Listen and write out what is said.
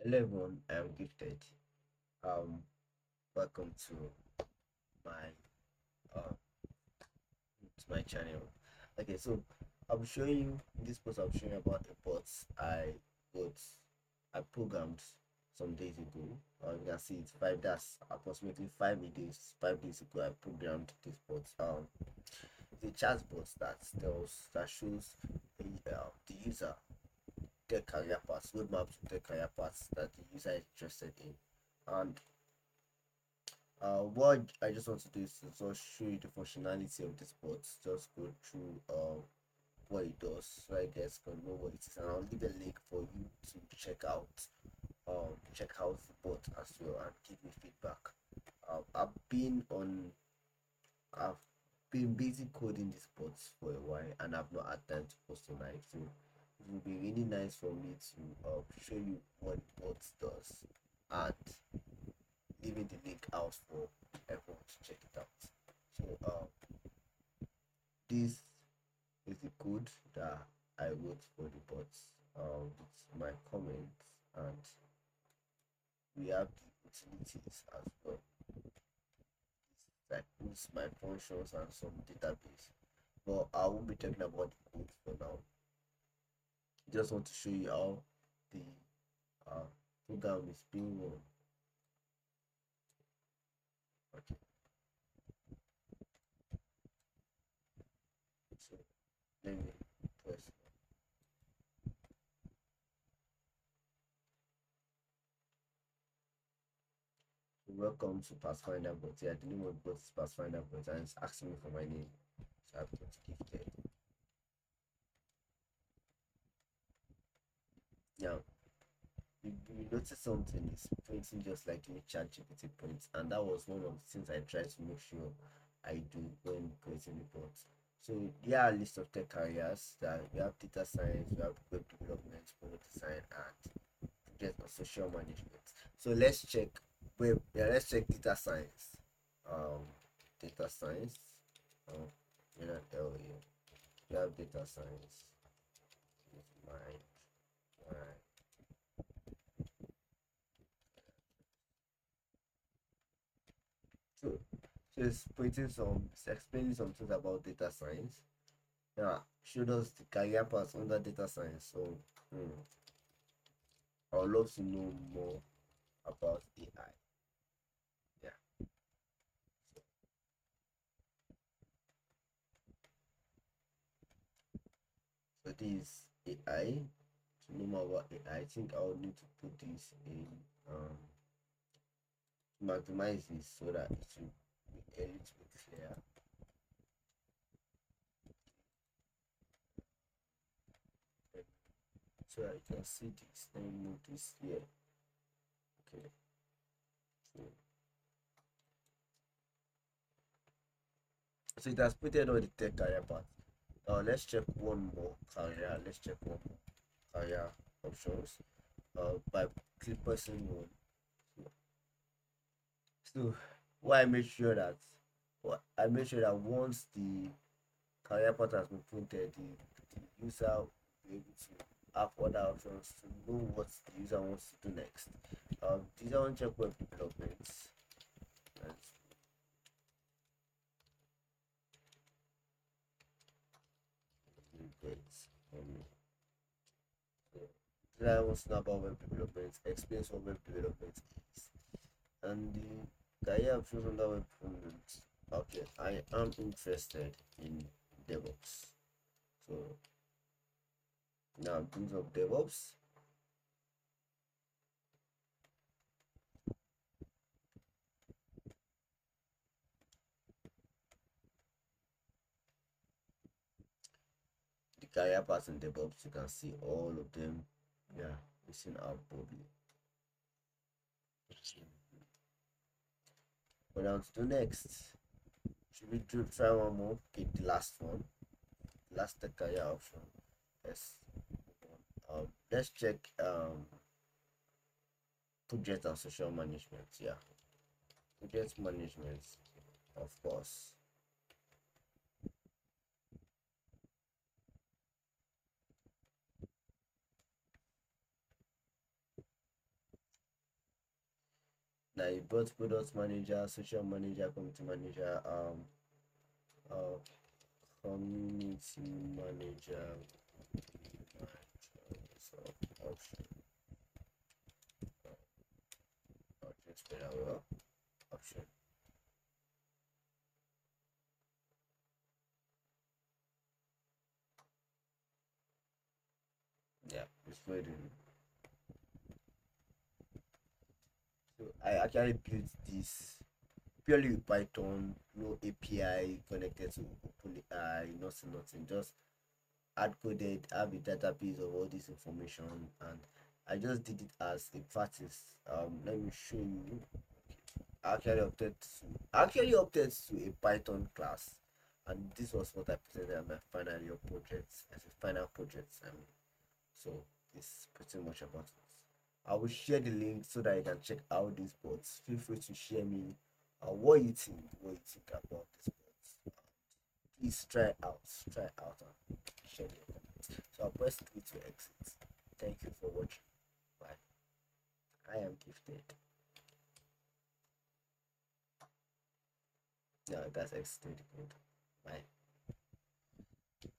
Hello everyone, I'm Gifted. Um, welcome to my uh to my channel. Okay, so I'm showing you in this post. I'm showing you about the bots I got I programmed some days ago. Uh, you can see it's five. That's approximately five days. Five days ago, I programmed this bot. Um, the chat bot that tells that shows the uh, the user their career paths, roadmap to their career paths that the user is interested in. And uh, what I just want to do is to just show you the functionality of this bot. Just go through uh, what it does so I guess can know what it is. And I'll leave a link for you to check out um, check out the bot as well and give me feedback. Uh, I've been on I've been busy coding these bots for a while and I've not had time to post tonight. So it will be really nice for me to uh, show you what bot does and leaving the link out for everyone to check it out. So um, this is the code that I wrote for the bots um, with my comments and we have the utilities as well. Like boost my functions and some database. But I won't be talking about the code for now just want to show you how the uh, program is being run. Okay. So let me press. Welcome to Pathfinder Bot. Yeah, the name of the bot is Pathfinder Bot, and it's asking me for my name. So I have to Yeah, you, you notice something is printing just like the chat GPT points, and that was one of the things I tried to make sure I do when creating reports. So there are a list of tech careers that we have data science, we have web development, product design, and project and social management. So let's check web. Yeah, let's check data science. Um, data science. Oh, you're not here. We have data science. Mine. So, just putting some, explaining some things about data science. Yeah, showed us the career paths under data science. So, hmm, I would love to know more about AI. Yeah. So, this AI to know more about AI, I think I will need to put this in um, maximize this so that it will a little bit clear. So I can see this. Move this here. Okay. So, so it has printed all the tech career part. Now let's check one more career. Let's check one more career options uh, by click person one. So why I made sure that well, I made sure that once the career path has been printed, the, the user will be able to have other options to know what the user wants to do next. Um, user want check web developments. That's. Um, I wants to know about web development, explains what web development is. And the career options under web development. Okay, I am interested in DevOps. So now things of DevOps. The career paths in DevOps, you can see all of them yeah it's in our body what else to next. Should we do try one more? Okay the last one. Last the career option yes um let's check um project and social management yeah. Project management of course you brought product manager social manager community manager um uh community manager. So option well option yeah it's waiting so i actually built this purely with python no api connected to openai nothing nothing. Just hard coded have a database of all this information and i just did it as a practice. Um let me show you. I actually opted to actually opted to a python class and this was what i presented my final year project as a final project I mean. so it's pretty much about it I will share the link so that you can check out these bots. Feel free to share me uh, what you think, what you think about this bot. please try out, try out and share your comments. So I'll press 3 to exit. Thank you for watching. Bye. I am gifted. Yeah, that's exited. Bye.